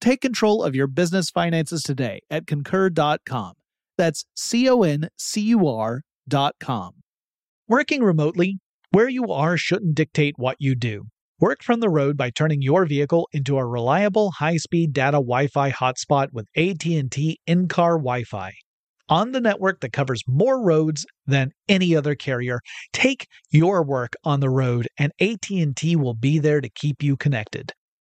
Take control of your business finances today at concur.com. That's C O N C U R.com. Working remotely, where you are shouldn't dictate what you do. Work from the road by turning your vehicle into a reliable high-speed data Wi-Fi hotspot with AT&T in-car Wi-Fi. On the network that covers more roads than any other carrier, take your work on the road and AT&T will be there to keep you connected.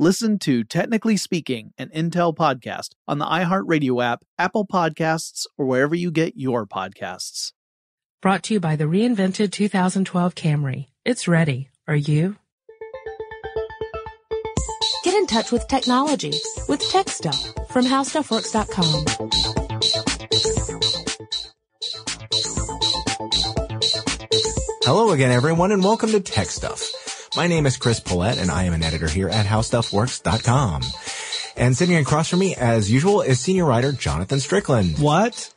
Listen to Technically Speaking, an Intel podcast on the iHeartRadio app, Apple Podcasts, or wherever you get your podcasts. Brought to you by the reinvented 2012 Camry. It's ready. Are you? Get in touch with technology with Tech Stuff from HowStuffWorks.com. Hello again, everyone, and welcome to Tech Stuff. My name is Chris Pollette, and I am an editor here at HowStuffWorks.com. And sitting across from me, as usual, is senior writer Jonathan Strickland. What?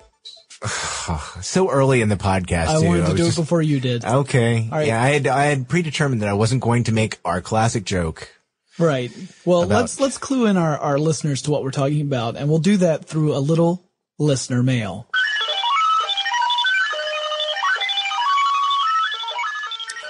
so early in the podcast, I too. wanted to was do just- it before you did. Okay. Right. Yeah, I had I had predetermined that I wasn't going to make our classic joke. Right. Well, About- let's let's clue in our, our listeners to what we're talking about, and we'll do that through a little listener mail.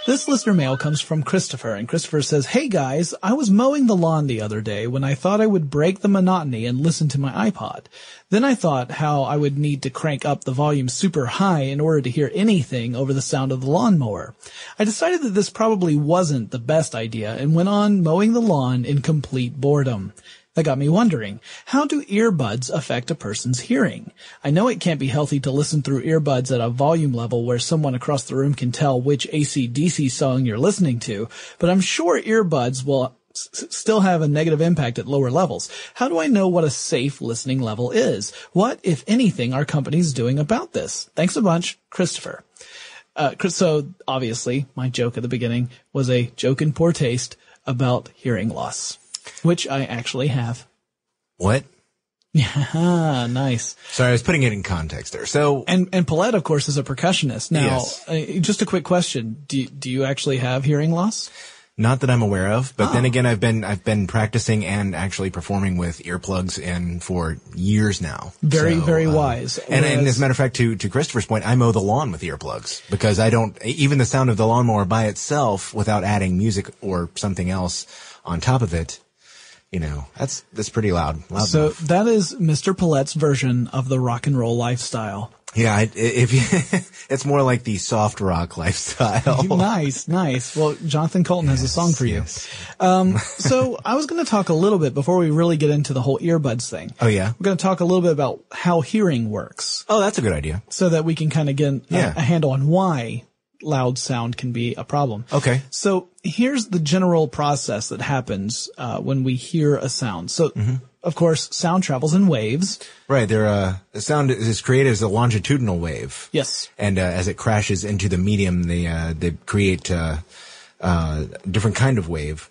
This listener mail comes from Christopher, and Christopher says, Hey guys, I was mowing the lawn the other day when I thought I would break the monotony and listen to my iPod. Then I thought how I would need to crank up the volume super high in order to hear anything over the sound of the lawnmower. I decided that this probably wasn't the best idea and went on mowing the lawn in complete boredom. That got me wondering, how do earbuds affect a person's hearing? I know it can't be healthy to listen through earbuds at a volume level where someone across the room can tell which AC/DC song you're listening to, but I'm sure earbuds will s- still have a negative impact at lower levels. How do I know what a safe listening level is? What, if anything, are companies doing about this? Thanks a bunch, Christopher. Uh, so obviously, my joke at the beginning was a joke in poor taste about hearing loss, which I actually have. What? Yeah, nice. Sorry, I was putting it in context there. So, And and Pollette, of course, is a percussionist. Now, Yes. uh, just a quick question: Do do you actually have hearing loss? not that I'm aware of, but Oh. then again, I've been I've been practicing and actually performing with earplugs in for years now. Very, So, very um, wise. And, and as a matter of fact, to, to Christopher's point, I mow the lawn with earplugs because I don't, even the sound of the lawnmower by itself without adding music or something else on top of it, you know, that's, that's pretty loud. loud So enough. that is Mr. Pollette's version of the rock and roll lifestyle. Yeah, if you, it's more like the soft rock lifestyle. nice, nice. Well, Jonathan Coulton has a song for you. yes. Um, so I was going to talk a little bit before we really get into the whole earbuds thing. Oh yeah. We're going to talk a little bit about how hearing works Oh, that's a good idea. so that we can kind of get a, Yeah. a handle on why loud sound can be a problem. Okay. So here's the general process that happens uh, when we hear a sound. So, Mm-hmm. of course, sound travels in waves. Right. There, uh, the sound is created as a longitudinal wave. Yes. And, uh, as it crashes into the medium, they, uh, they create, uh, uh, different kind of wave.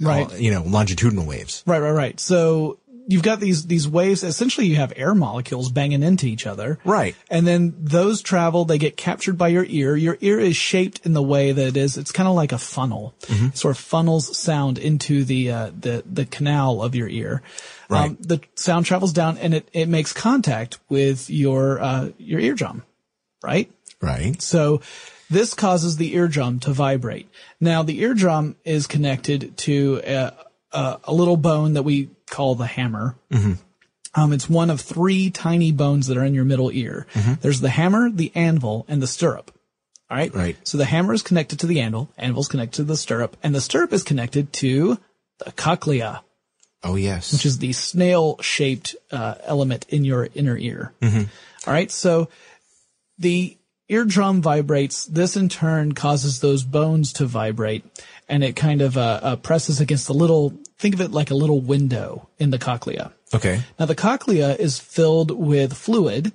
Right. You know, longitudinal waves. Right, right, right. So you've got these these waves. Essentially, you have air molecules banging into each other. Right. And then those travel. They get captured by your ear. Your ear is shaped in the way that it is. It's kind of like a funnel. It sort of funnels sound into the uh, the the canal of your ear. Um, Right. the sound travels down, and it it makes contact with your uh, your eardrum. Right. Right. So this causes the eardrum to vibrate. Now the eardrum is connected to a, a, a little bone that we call the hammer. Um, it's one of three tiny bones that are in your middle ear. There's the hammer, the anvil, and the stirrup. All right. Right. So the hammer is connected to the anvil, anvil's connected to the stirrup, and the stirrup is connected to the cochlea, Oh yes. which is the snail shaped uh, element in your inner ear. All right. So the eardrum vibrates. This in turn causes those bones to vibrate and it kind of uh, uh, presses against a little, think of it like a little window in the cochlea. okay. Now the cochlea is filled with fluid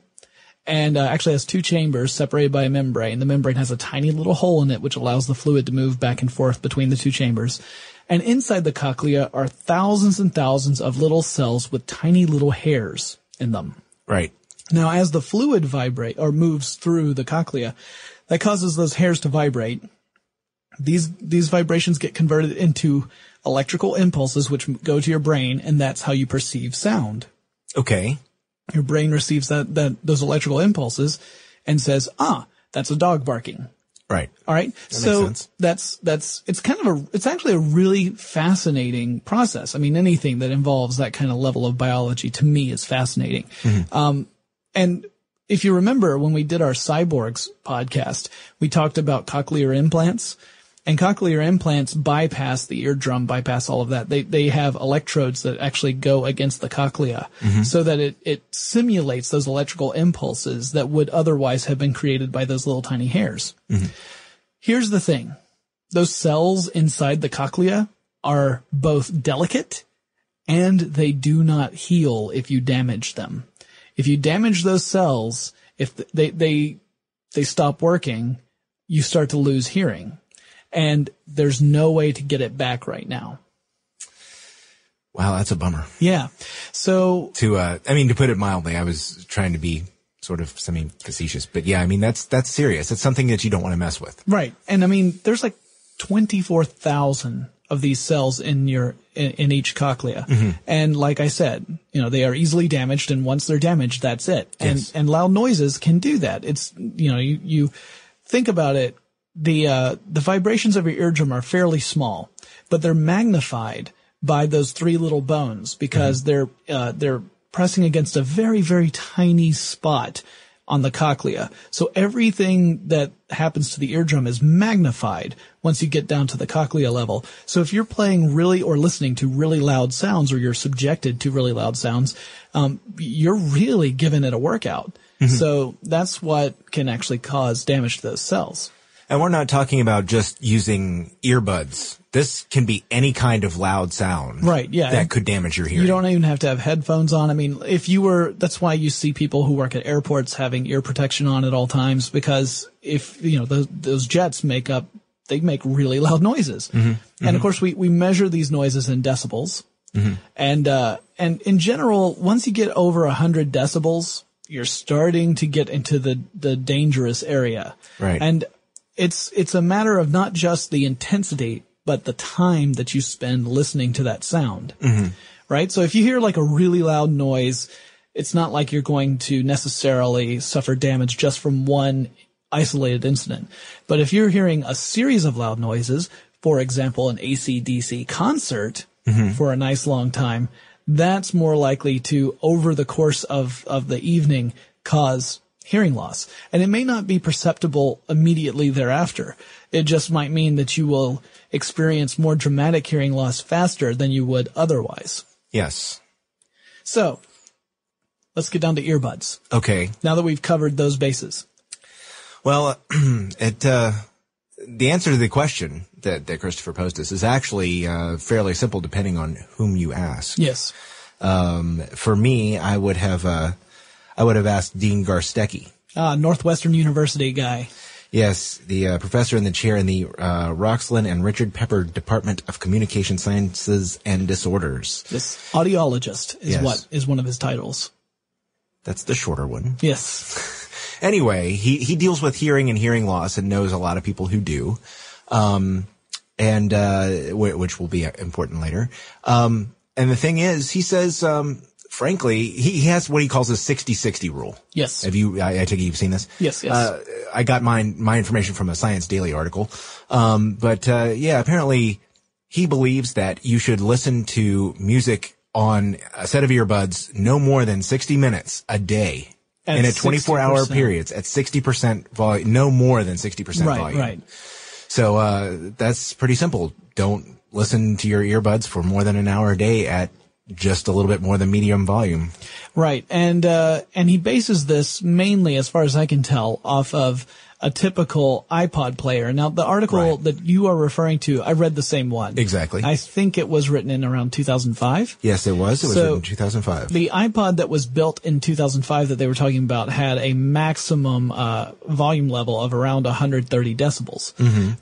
and uh, actually has two chambers separated by a membrane. The membrane has a tiny little hole in it which allows the fluid to move back and forth between the two chambers. And inside the cochlea are thousands and thousands of little cells with tiny little hairs in them. Right. Now, as the fluid vibrate or moves through the cochlea, that causes those hairs to vibrate. These these vibrations get converted into electrical impulses, which go to your brain, and that's how you perceive sound. Okay. Your brain receives that that those electrical impulses and says, "Ah, that's a dog barking." Right. All right. makes so that's, that's, it's kind of a, it's actually a really fascinating process. I mean, anything that involves that kind of level of biology to me is fascinating. Mm-hmm. Um, and if you remember when we did our cyborgs podcast, we talked about cochlear implants and cochlear implants bypass the eardrum, bypass all of that. They, they have electrodes that actually go against the cochlea mm-hmm. so that it, it simulates those electrical impulses that would otherwise have been created by those little tiny hairs. Mm-hmm. Here's the thing. Those cells inside the cochlea are both delicate and they do not heal if you damage them. If you damage those cells, if they, they, they stop working, you start to lose hearing and there's no way to get it back right now. Wow, that's a bummer. Yeah. So To, uh, I mean, to put it mildly, I was trying to be sort of semi-facetious, but yeah, I mean, that's, that's serious. It's something that you don't want to mess with. Right. And I mean, there's like 24,000 of these cells in your, in, in each cochlea. And like I said, you know, they are easily damaged and once they're damaged, that's it. Yes. And, and loud noises can do that. It's, you know, you, you think about it. The, uh, the vibrations of your eardrum are fairly small, but they're magnified by those three little bones because they're, uh, they're pressing against a very, very tiny spot on the cochlea. So everything that happens to the eardrum is magnified once you get down to the cochlea level. So if you're playing really or listening to really loud sounds or you're subjected to really loud sounds, um, you're really giving it a workout. So that's what can actually cause damage to those cells. And we're not talking about just using earbuds. This can be any kind of loud sound. Right, yeah. That could damage your hearing. You don't even have to have headphones on. I mean, if you were, that's why you see people who work at airports having ear protection on at all times because if, you know, those, those jets make up, they make really loud noises. Mm-hmm, and of mm-hmm. course, we, we measure these noises in decibels. Mm-hmm. And, uh, and in general, once you get over a hundred decibels, you're starting to get into the, the dangerous area. Right. And it's, it's a matter of not just the intensity, but the time that you spend listening to that sound. Mm-hmm. Right? So if you hear like a really loud noise, it's not like you're going to necessarily suffer damage just from one isolated incident. But if you're hearing a series of loud noises, for example, an ACDC concert mm-hmm. for a nice long time, that's more likely to, over the course of, of the evening, cause hearing loss. And it may not be perceptible immediately thereafter. It just might mean that you will experience more dramatic hearing loss faster than you would otherwise. Yes. So, let's get down to earbuds. Okay. Now that we've covered those bases. Well, it, uh, the answer to the question that, that Christopher posed us is actually, uh, fairly simple depending on whom you ask. Yes. Um, for me, I would have, uh, I would have asked Dean Garstecki. Ah, Northwestern University guy. Yes, the uh, professor in the chair in the uh, Roxelyn and Richard Pepper Department of Communication Sciences and Disorders. This audiologist is Yes. what is one of his titles. That's the shorter one. Yes. Anyway, he, he deals with hearing and hearing loss and knows a lot of people who do. Um, and, uh, wh- which will be important later. Um, and the thing is, he says, um, frankly, he, he has what he calls a 60-60 rule. Yes. Have you, I, I take it you've seen this? Yes, yes. Uh, I got mine, my information from a Science Daily article. Um, but, uh, yeah, apparently he believes that you should listen to music on a set of earbuds no more than 60 minutes a day. At in a 24 hour 60%. periods at 60% volume, no more than 60% right, volume. right. So, uh, that's pretty simple. Don't listen to your earbuds for more than an hour a day at just a little bit more than medium volume. Right. And, uh, and he bases this mainly, as far as I can tell, off of a typical iPod player. Now, the article Right. that you are referring to, I read the same one. Exactly. I think it was written in around 2005. Yes, it was. It was So- written in 2005. The iPod that was built in 2005 that they were talking about had a maximum uh, volume level of around 130 decibels,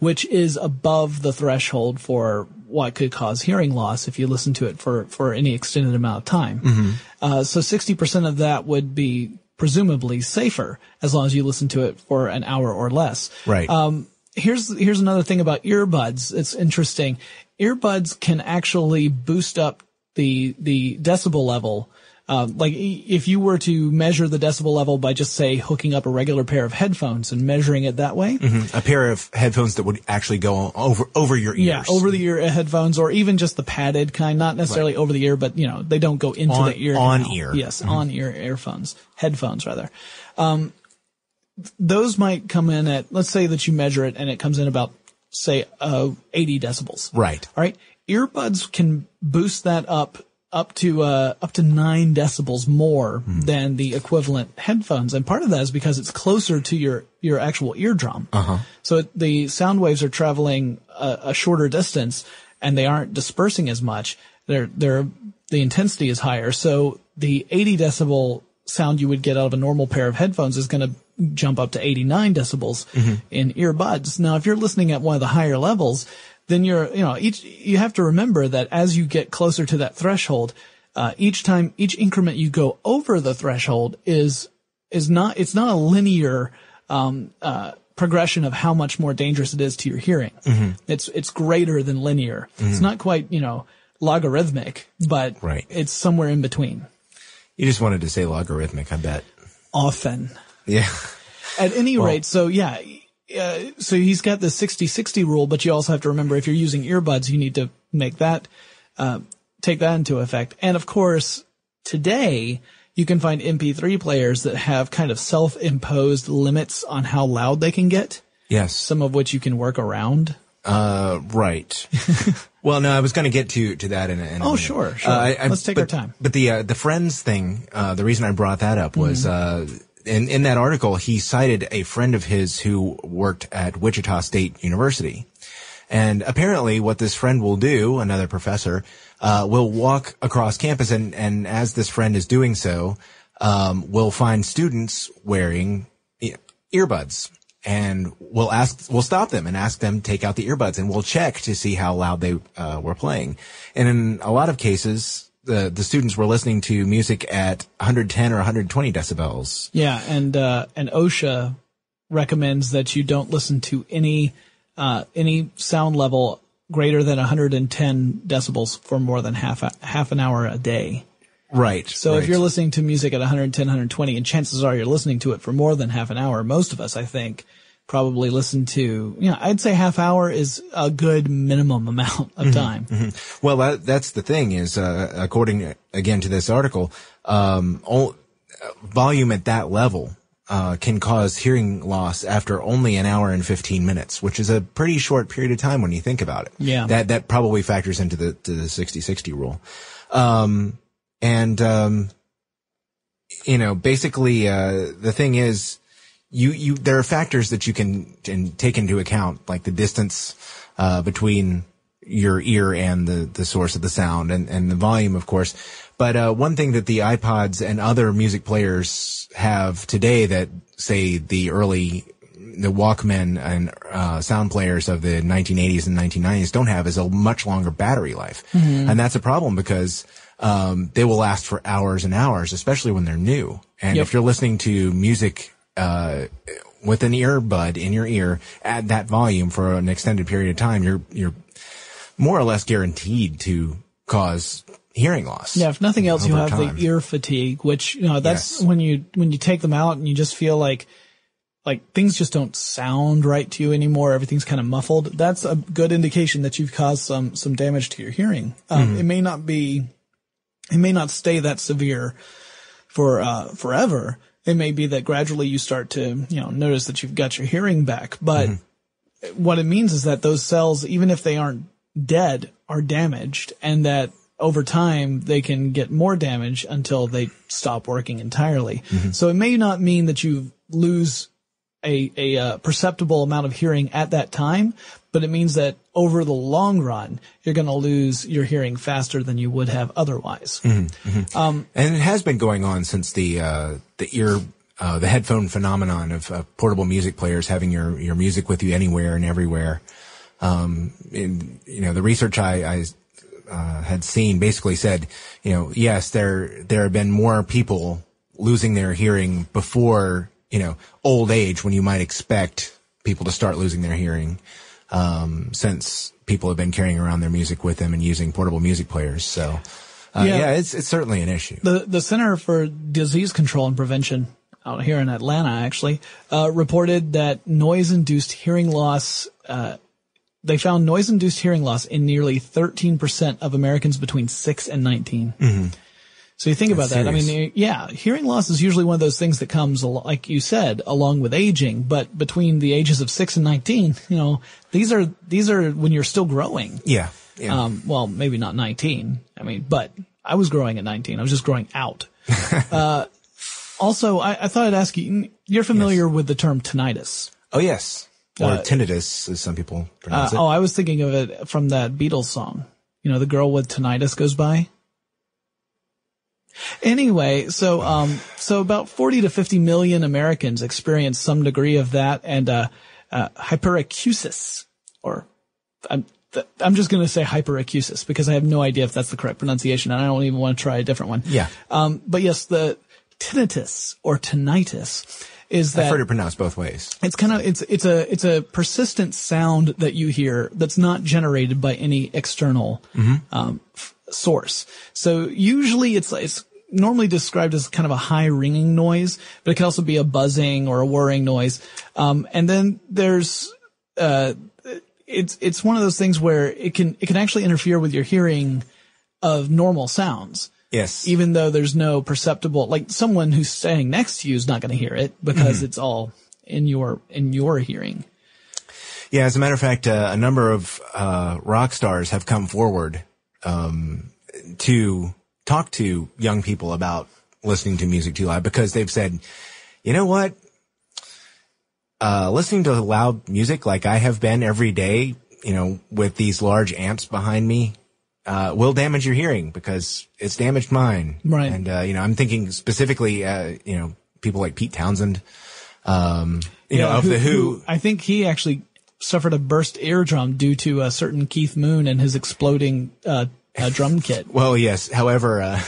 which is above the threshold for what could cause hearing loss if you listen to it for, for any extended amount of time. Uh, so 60% of that would be presumably safer as long as you listen to it for an hour or less. right. Um, here's here's another thing about earbuds. It's interesting. Earbuds can actually boost up the the decibel level. Um, like if you were to measure the decibel level by just say hooking up a regular pair of headphones and measuring it that way, a pair of headphones that would actually go over over your ears. yeah, over the ear headphones or even just the padded kind, not necessarily over the ear, but you know they don't go into On- the ear. on canal. ear. yes, on ear earphones, headphones rather. Um, those might come in at let's say that you measure it and it comes in about say uh, 80 decibels. Right. All right. Earbuds can boost that up up to uh, up to nine decibels more than the equivalent headphones, and part of that is because it's closer to your your actual eardrum. Uh-huh. So it, the sound waves are traveling a, a shorter distance, and they aren't dispersing as much. They're they're the intensity is higher, so the 80 decibel sound you would get out of a normal pair of headphones is going to jump up to 89 decibels in earbuds. Now, if you're listening at one of the higher levels, then you're, you know, each, you have to remember that as you get closer to that threshold, uh, each time, each increment you go over the threshold is, is not, it's not a linear, um, uh, progression of how much more dangerous it is to your hearing. It's, it's greater than linear. It's not quite, you know, logarithmic, but Right. it's somewhere in between. You just wanted to say logarithmic, I bet. Often. Yeah. At any rate, so yeah, uh, so he's got the 60-60 rule, but you also have to remember if you're using earbuds, you need to make that, uh, take that into effect. And of course, today, you can find MP3 players that have kind of self-imposed limits on how loud they can get, Yes. some of which you can work around. Uh, right. well, no, I was going to get to to that in a, in a Oh, minute. sure, sure. Uh, I- I- Let's take but- our time. But the uh, the friends thing, uh, the reason I brought that up was Mm-hmm. In in that article he cited a friend of his who worked at Wichita State University, and apparently what this friend will do, another professor, uh, will walk across campus, and and as this friend is doing so, um, will find students wearing earbuds and we'll ask, we'll stop them and ask them to take out the earbuds and we'll check to see how loud they uh, were playing. And in a lot of cases, the, the students were listening to music at 110 or 120 decibels. Yeah, and uh, and OSHA recommends that you don't listen to any uh, any sound level greater than 110 decibels for more than half a, half an hour a day. Right. So if you're listening to music at 110, 120, and chances are you're listening to it for more than half an hour, most of us, I think, probably listen to, you know, I'd say half hour is a good minimum amount of time. Well, that, that's the thing is, uh, according again to this article, um, all, volume at that level uh, can cause hearing loss after only an hour and 15 minutes, which is a pretty short period of time when you think about it. Yeah. That, that probably factors into the, to the 60-60 rule. Um, and, um, you know, basically, uh, the thing is, you, you, there are factors that you can, can take into account, like the distance, uh, between your ear and the, the source of the sound and, and the volume, of course. But, uh, one thing that the iPods and other music players have today that say the early, the Walkman and, uh, sound players of the 1980s and 1990s don't have is a much longer battery life. And that's a problem because, um, they will last for hours and hours, especially when they're new. And Yep. if you're listening to music, uh, with an earbud in your ear at that volume for an extended period of time, you're, you're more or less guaranteed to cause hearing loss. Yeah, if nothing else, you have time. the ear fatigue, which you know that's Yes. when you when you take them out and you just feel like like things just don't sound right to you anymore. Everything's kind of muffled. That's a good indication that you've caused some some damage to your hearing. Um, Mm-hmm. It may not be, it may not stay that severe for uh, forever. It may be that gradually you start to you know notice that you've got your hearing back, but Mm-hmm. what it means is that those cells, even if they aren't dead, are damaged and that over time they can get more damage until they stop working entirely. So it may not mean that you lose a, a uh, perceptible amount of hearing at that time, but it means that over the long run, you're going to lose your hearing faster than you would have otherwise. And it has been going on since the, uh, the ear, uh, the headphone phenomenon of uh, portable music players having your, your music with you anywhere and everywhere. Um, in, you know, the research I, I, uh, had seen basically said, you know, yes, there, there have been more people losing their hearing before, you know, old age when you might expect people to start losing their hearing, um, since people have been carrying around their music with them and using portable music players. So, uh, Yeah. yeah, it's, it's certainly an issue. The the Center for Disease Control and Prevention out here in Atlanta actually uh, reported that noise induced hearing loss. Uh, they found noise induced hearing loss in nearly 13% of Americans between 6 and 19. So you think about that. I mean, yeah, hearing loss is usually one of those things that comes, like you said, along with aging. But between the ages of six and nineteen, you know, these are these are when you're still growing. Yeah. yeah. Um, well, maybe not 19. I mean, but I was growing at 19. I was just growing out. uh, also, I, I thought I'd ask you, you're familiar with the term tinnitus. oh, yes. Or uh, tinnitus, as some people Uh, pronounce it. oh, I was thinking of it from that Beatles song. You know, the girl with tinnitus goes by. Anyway, so um, so about 40 to 50 million Americans experience some degree of that, and uh, uh, hyperacusis, or I'm th- I'm just going to say hyperacusis because I have no idea if that's the correct pronunciation, and I don't even want to try a different one. Yeah. Um, but yes, the tinnitus or tinnitus is that I've heard it pronounced both ways. it's kind of it's it's a it's a persistent sound that you hear that's not generated by any external um, f- source. So usually it's it's normally described as kind of a high ringing noise, but it can also be a buzzing or a whirring noise. Um, and then there's uh, it's it's one of those things where it can it can actually interfere with your hearing of normal sounds Yes. even though there's no perceptible like someone who's standing next to you is not going to hear it because it's all in your in your hearing. Yeah, as a matter of fact, uh, a number of uh, rock stars have come forward um, to talk to young people about listening to music too loud because they've said, you know what, uh, listening to loud music like I have been every day, you know, with these large amps behind me, uh, will damage your hearing because it's damaged mine. Right. And uh, you know, I'm thinking specifically, uh, you know, people like Pete Townshend, um, you know, of the Who. i think he actually suffered a burst eardrum due to a certain keith moon and his exploding uh, uh, drum kit Well, yes. However,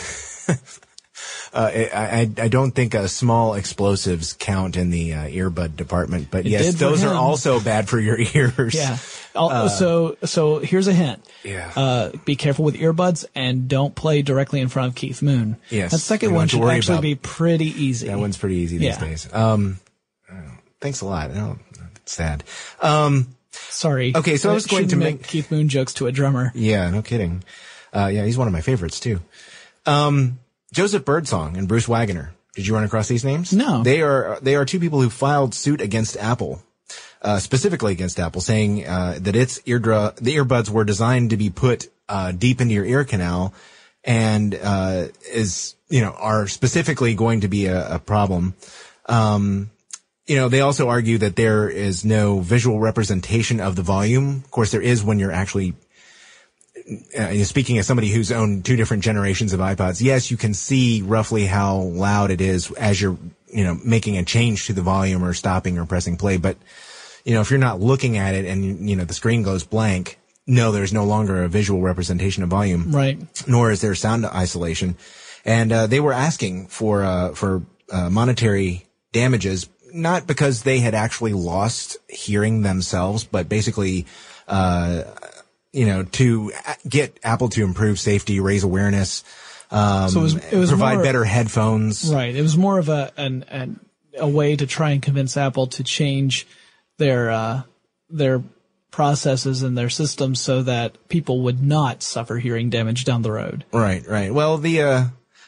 uh, uh, I, I, I don't think uh, small explosives count in the uh, earbud department, but yes, did for those are also bad for your ears. yeah Al- so so here's a hint Yeah. uh, be careful with earbuds and don't play directly in front of keith moon Yes, that second one should actually about- be pretty easy That one's pretty easy these Yeah. days. Um, uh, thanks a lot. It's sad. Um, sorry Okay, so I was going to shouldn't make- keith moon jokes to a drummer yeah, no kidding. Uh, yeah, he's one of my favorites too. Um, Joseph Birdsong and Bruce Wagner Did you run across these names? No. They are they are two people who filed suit against Apple, uh, specifically against Apple, saying uh, that its eardrum the earbuds were designed to be put uh, deep into your ear canal, and uh, is you know are specifically going to be a, a problem. Um, you know, they also argue that there is no visual representation of the volume. Of course, there is when you're actually uh, speaking as somebody who's owned two different generations of iPods, yes, you can see roughly how loud it is as you're, you know, making a change to the volume or stopping or pressing play. But, you know, if you're not looking at it and, you know, the screen goes blank, no, there's no longer a visual representation of volume. Right. Nor is there sound isolation. And, uh, they were asking for, uh, for, uh, monetary damages, not because they had actually lost hearing themselves, but basically, uh, you know, to get Apple to improve safety, raise awareness, um, So it was- it was provide more- better headphones. Right. It was more of a an, an a way to try and convince Apple to change their uh, their processes and their systems so that people would not suffer hearing damage down the road. Right, right. Well, the uh,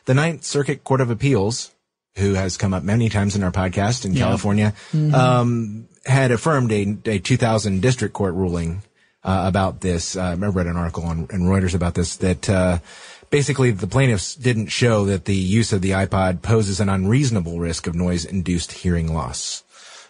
the Ninth Circuit Court of Appeals, who has come up many times in our podcast in California, um, had affirmed a, a 2000 district court ruling uh, about this. Uh, I read an article on in Reuters about this that uh, basically the plaintiffs didn't show that the use of the iPod poses an unreasonable risk of noise-induced hearing loss.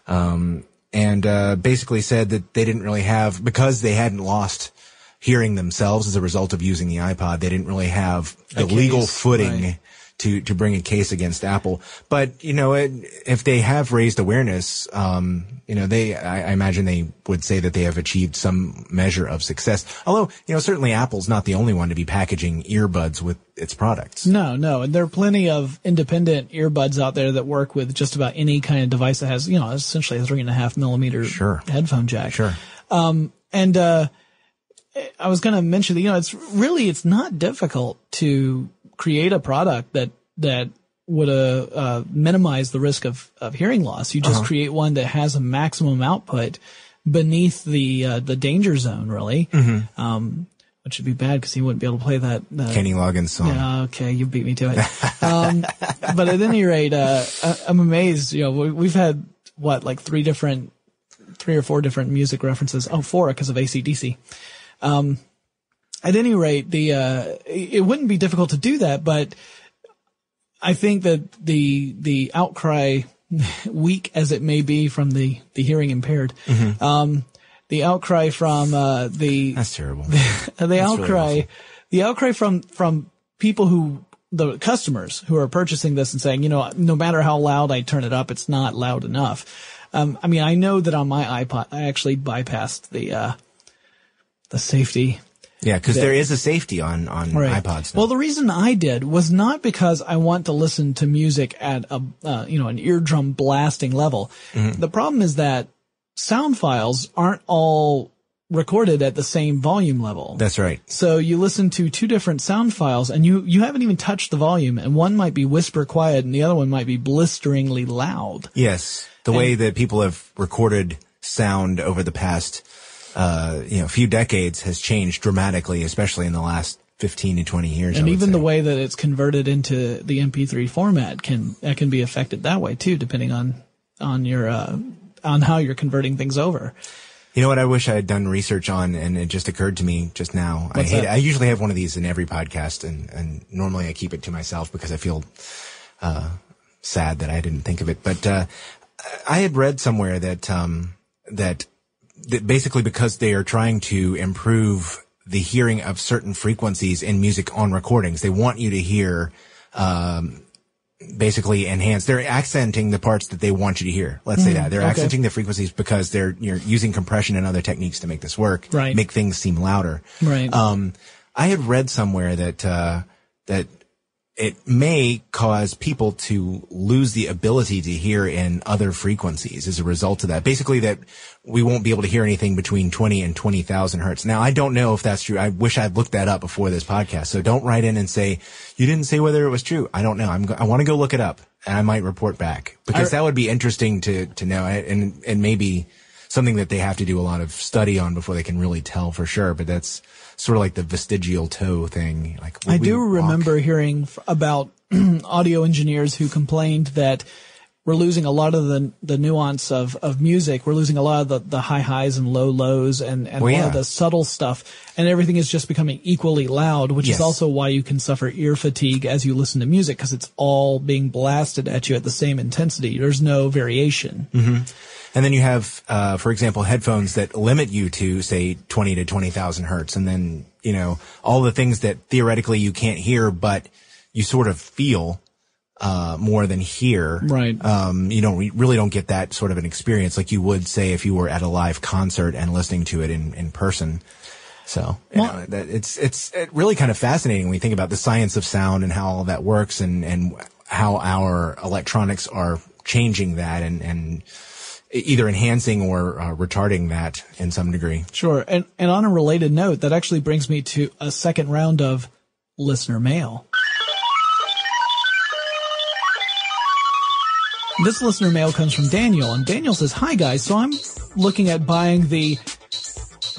Um, and uh, basically said that they didn't really have because they hadn't lost hearing themselves as a result of using the iPod. They didn't really have the legal footing right. To to bring a case against Apple. But you know, it, if they have raised awareness, um, you know, they I, I imagine they would say that they have achieved some measure of success. Although you know, certainly Apple's not the only one to be packaging earbuds with its products. No, no, and there are plenty of independent earbuds out there that work with just about any kind of device that has, you know, essentially a three and a half millimeter Sure. headphone jack. Sure. And uh, I was going to mention that you know it's really it's not difficult to create a product that that would uh, uh, minimize the risk of, of hearing loss. You just create one that has a maximum output beneath the uh, the danger zone, really. Um, which would be bad because he wouldn't be able to play that. Uh, Kenny Loggins song. yeah, okay, you beat me to it. Um, but at any rate, uh, I- I'm amazed. You know, we- we've had what like three different, three or four different music references. Oh, four because of ACDC. Um, at any rate, the uh, it wouldn't be difficult to do that, but I think that the the outcry, weak as it may be from the the hearing impaired, um, the outcry from uh, the That's terrible. uh, the outcry, awful. the outcry from from people who the customers who are purchasing this and saying, you know, no matter how loud I turn it up, it's not loud enough. Um, I mean, I know that on my iPod, I actually bypassed the uh, the safety. Yeah, because there is a safety on on iPods. Now. Well, the reason I did was not because I want to listen to music at a uh, you know an eardrum blasting level. Mm-hmm. The problem is that sound files aren't all recorded at the same volume level. That's right. So you listen to two different sound files and you, you haven't even touched the volume and one might be whisper quiet and the other one might be blisteringly loud. Yes, the way that people have recorded sound over the past, uh, you know, a few decades has changed dramatically, especially in the last fifteen to twenty years. I And even the way that it's converted into the MP3 format can, that can be affected that way too, depending on, on your, uh, on how you're converting things over. You know what? I wish I had done research on, and it just occurred to me just now. I hate. that? It. I usually have one of these in every podcast, and and normally I keep it to myself because I feel uh, sad that I didn't think of it. But uh, I had read somewhere that um, that basically because they are trying to improve the hearing of certain frequencies in music on recordings, they want you to hear. Um, basically enhance. They're accenting the parts that they want you to hear. Let's say that they're Mm, okay. accenting the frequencies because they're you're using compression and other techniques to make this work. Right. Make things seem louder. Right. Um, I had read somewhere that uh, that it may cause people to lose the ability to hear in other frequencies as a result of that. Basically, that we won't be able to hear anything between 20 and 20,000 hertz. Now, I don't know if that's true. I wish I'd looked that up before this podcast. So don't write in and say, you didn't say whether it was true. I don't know. I'm, go- I want to go look it up and I might report back because I- that would be interesting to, to know and, and maybe something that they have to do a lot of study on before they can really tell for sure. But that's sort of like the vestigial toe thing. Like I do walk- remember hearing about audio engineers who complained that we're losing a lot of the the nuance of, of music. We're losing a lot of the, the high highs and low lows and, and Well, a lot of the subtle stuff. And everything is just becoming equally loud, which Yes. is also why you can suffer ear fatigue as you listen to music because it's all being blasted at you at the same intensity. There's no variation. Mm-hmm. And then you have, uh, for example, headphones that limit you to say 20 to 20,000 hertz. And then, you know, all the things that theoretically you can't hear, but you sort of feel, uh, more than hear. Right. Um, you don't, re- really don't get that sort of an experience like you would say if you were at a live concert and listening to it in, in person. So, you Well- know, that it's, it's it really kind of fascinating when you think about the science of sound and how all that works and, and how our electronics are changing that and, and either enhancing or uh, retarding that in some degree. Sure. And, and on a related note, that actually brings me to a second round of listener mail. This listener mail comes from Daniel, and Daniel says, Hi guys, so I'm looking at buying the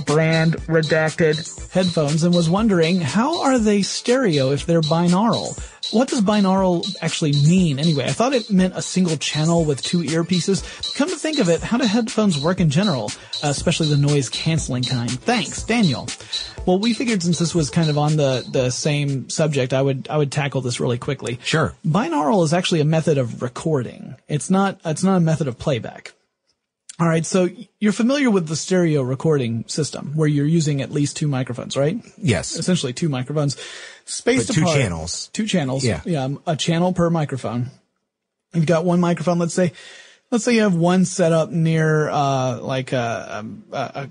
brand redacted headphones and was wondering how are they stereo if they're binaural? What does binaural actually mean anyway? I thought it meant a single channel with two earpieces. Come to think of it, how do headphones work in general, especially the noise canceling kind? Thanks, Daniel. Well, we figured since this was kind of on the, the same subject, I would I would tackle this really quickly. Sure. Binaural is actually a method of recording. It's not it's not a method of playback. All right, so you're familiar with the stereo recording system where you're using at least two microphones, right? Yes. Essentially two microphones spaced But two apart. channels. Two channels. Yeah. Yeah, a channel per microphone. You've got one microphone, let's say let's say you have one set up near uh like a a, a,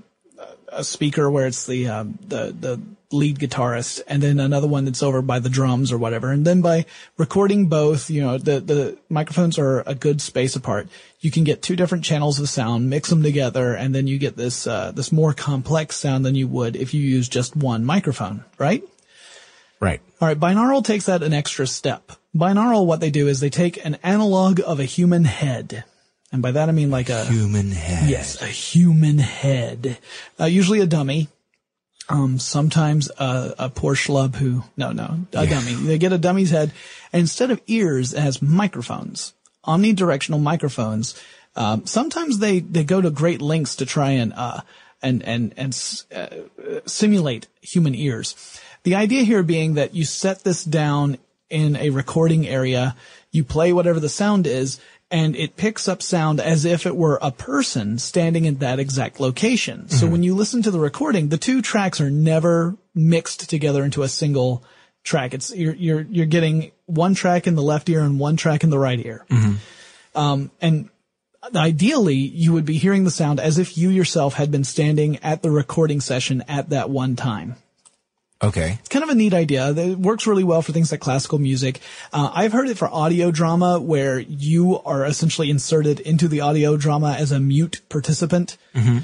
a speaker where it's the um, the the lead guitarist, and then another one that's over by the drums or whatever. And then by recording both, you know, the the microphones are a good space apart. You can get two different channels of sound, mix them together, and then you get this uh, this more complex sound than you would if you use just one microphone, right? Right. All right, binaural takes that an extra step. Binaural, what they do is they take an analog of a human head. And by that I mean like a, Human head. yes, a human head. Uh, usually a dummy. Um, sometimes a, a poor schlub who, no, no, a dummy. They get a dummy's head. And instead of ears, it has microphones. Omnidirectional microphones. Um, sometimes they, they go to great lengths to try and, uh, and, and, and, uh, simulate human ears. The idea here being that you set this down in a recording area, you play whatever the sound is, and it picks up sound as if it were a person standing in that exact location. So when you listen to the recording, the two tracks are never mixed together into a single track. It's you're you're you're getting one track in the left ear and one track in the right ear. Um, and ideally, you would be hearing the sound as if you yourself had been standing at the recording session at that one time. Okay. It's kind of a neat idea. It works really well for things like classical music. Uh, I've heard it for audio drama where you are essentially inserted into the audio drama as a mute participant.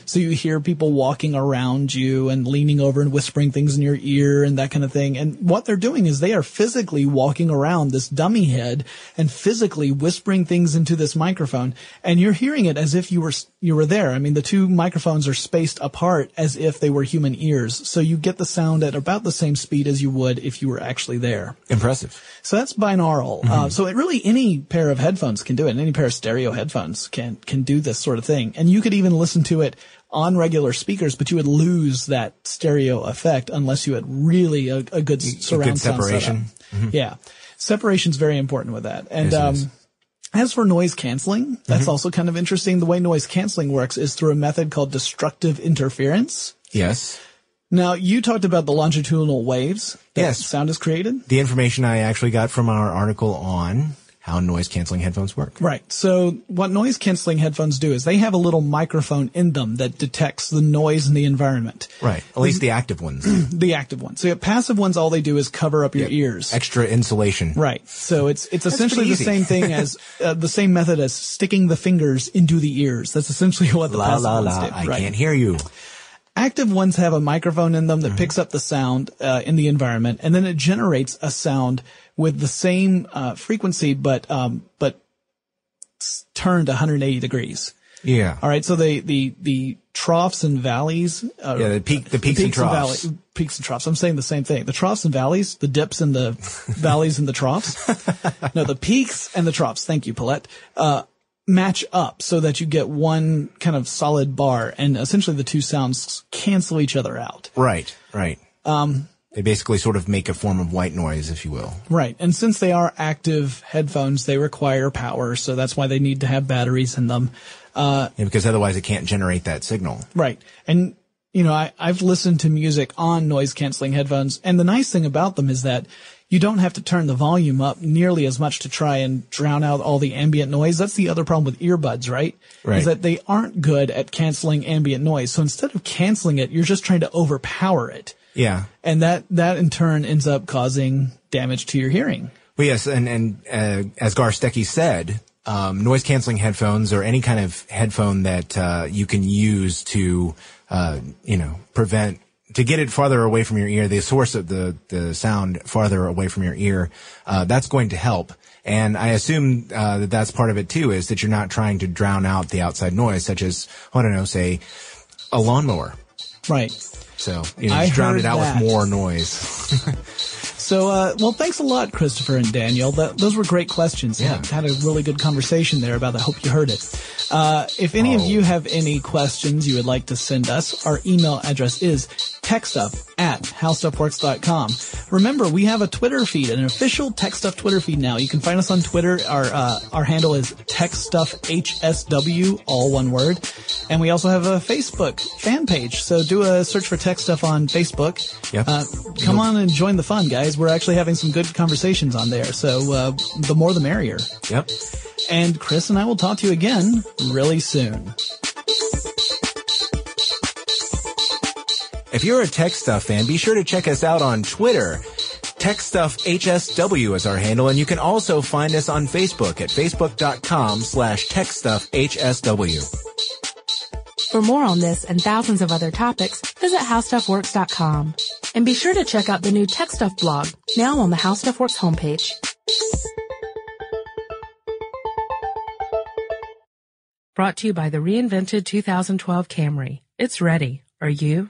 So you hear people walking around you and leaning over and whispering things in your ear and that kind of thing. And what they're doing is they are physically walking around this dummy head and physically whispering things into this microphone. And you're hearing it as if you were, you were there. I mean, the two microphones are spaced apart as if they were human ears. So you get the sound at about the same speed as you would if you were actually there. Impressive. So that's binaural. Uh, so it really any pair of headphones can do it. And any pair of stereo headphones can can do this sort of thing. And you could even listen to it on regular speakers, but you would lose that stereo effect unless you had really a, a good surround sound separation. setup. Yeah, separation's very important with that. And Yes, um, is. as for noise canceling, that's also kind of interesting. The way noise canceling works is through a method called destructive interference. Yes. Now, you talked about the longitudinal waves that Yes. sound is created. The information I actually got from our article on how noise canceling headphones work. Right. So what noise canceling headphones do is they have a little microphone in them that detects the noise in the environment. Right. At least the active ones. The active ones. So passive ones, all they do is cover up your ears. Extra insulation. Right. So it's it's essentially the same thing as uh, the same method as sticking the fingers into the ears. That's essentially what the La passive la ones la. do. I right. can't hear you. Active ones have a microphone in them Mm-hmm. that picks up the sound uh, in the environment, and then it generates a sound with the same uh, frequency, but um, but turned 180 degrees. Yeah. All right. So the, the, the troughs and valleys. Uh, Yeah, the peak- the peaks and troughs. valley- peaks and troughs. I'm saying the same thing. The troughs and valleys, the dips and the valleys and the troughs. No, the peaks and the troughs. Thank you, Pollette. Uh, match up so that you get one kind of solid bar and essentially the two sounds cancel each other out. Right. Right. Um, they basically sort of make a form of white noise, if you will. Right. And since they are active headphones, they require power. So that's why they need to have batteries in them. Uh, yeah, because otherwise it can't generate that signal. Right. And, you know, I, I've listened to music on noise canceling headphones. And the nice thing about them is that you don't have to turn the volume up nearly as much to try and drown out all the ambient noise. That's the other problem with earbuds, right? Right. Is that they aren't good at canceling ambient noise. So instead of canceling it, you're just trying to overpower it. Yeah. And that, that in turn ends up causing damage to your hearing. Well, yes, and and uh, as Gar Stecky said, um, noise canceling headphones or any kind of headphone that uh, you can use to, uh, you know, prevent to get it farther away from your ear, the source of the the sound farther away from your ear, uh, that's going to help. And I assume uh, that that's part of it too, is that you're not trying to drown out the outside noise, such as I don't know, say a lawnmower. Right. So you know, I just drown heard it out that. with more noise. So, uh, well, thanks a lot, Christopher and Daniel. That, those were great questions. Yeah. Had a really good conversation there about that. Hope you heard it. Uh, if any of Oh. you have any questions you would like to send us, our email address is techstuff at howstuffworks.com. Remember, we have a Twitter feed, an official Tech Stuff Twitter feed now. You can find us on Twitter. Our, uh, our handle is TechStuffHSW, all one word. And we also have a Facebook fan page. So do a search for Tech Stuff on Facebook. Yep. Uh, come on and join the fun, guys. We're actually having some good conversations on there. So, uh, the more the merrier. yep. And Chris and I will talk to you again really soon. If you're a Tech Stuff fan, be sure to check us out on Twitter. Tech Stuff HSW is our handle, and you can also find us on Facebook at facebook.com slash techstuffhsw. For more on this and thousands of other topics, visit howstuffworks.com. And be sure to check out the new Tech Stuff blog, now on the How Stuff Works homepage. Brought to you by the reinvented 2012 Camry. It's ready. Are you?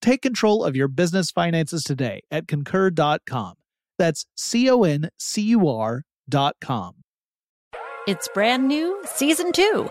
Take control of your business finances today at concur.com. That's C O N C U R dot com. It's brand new, season two.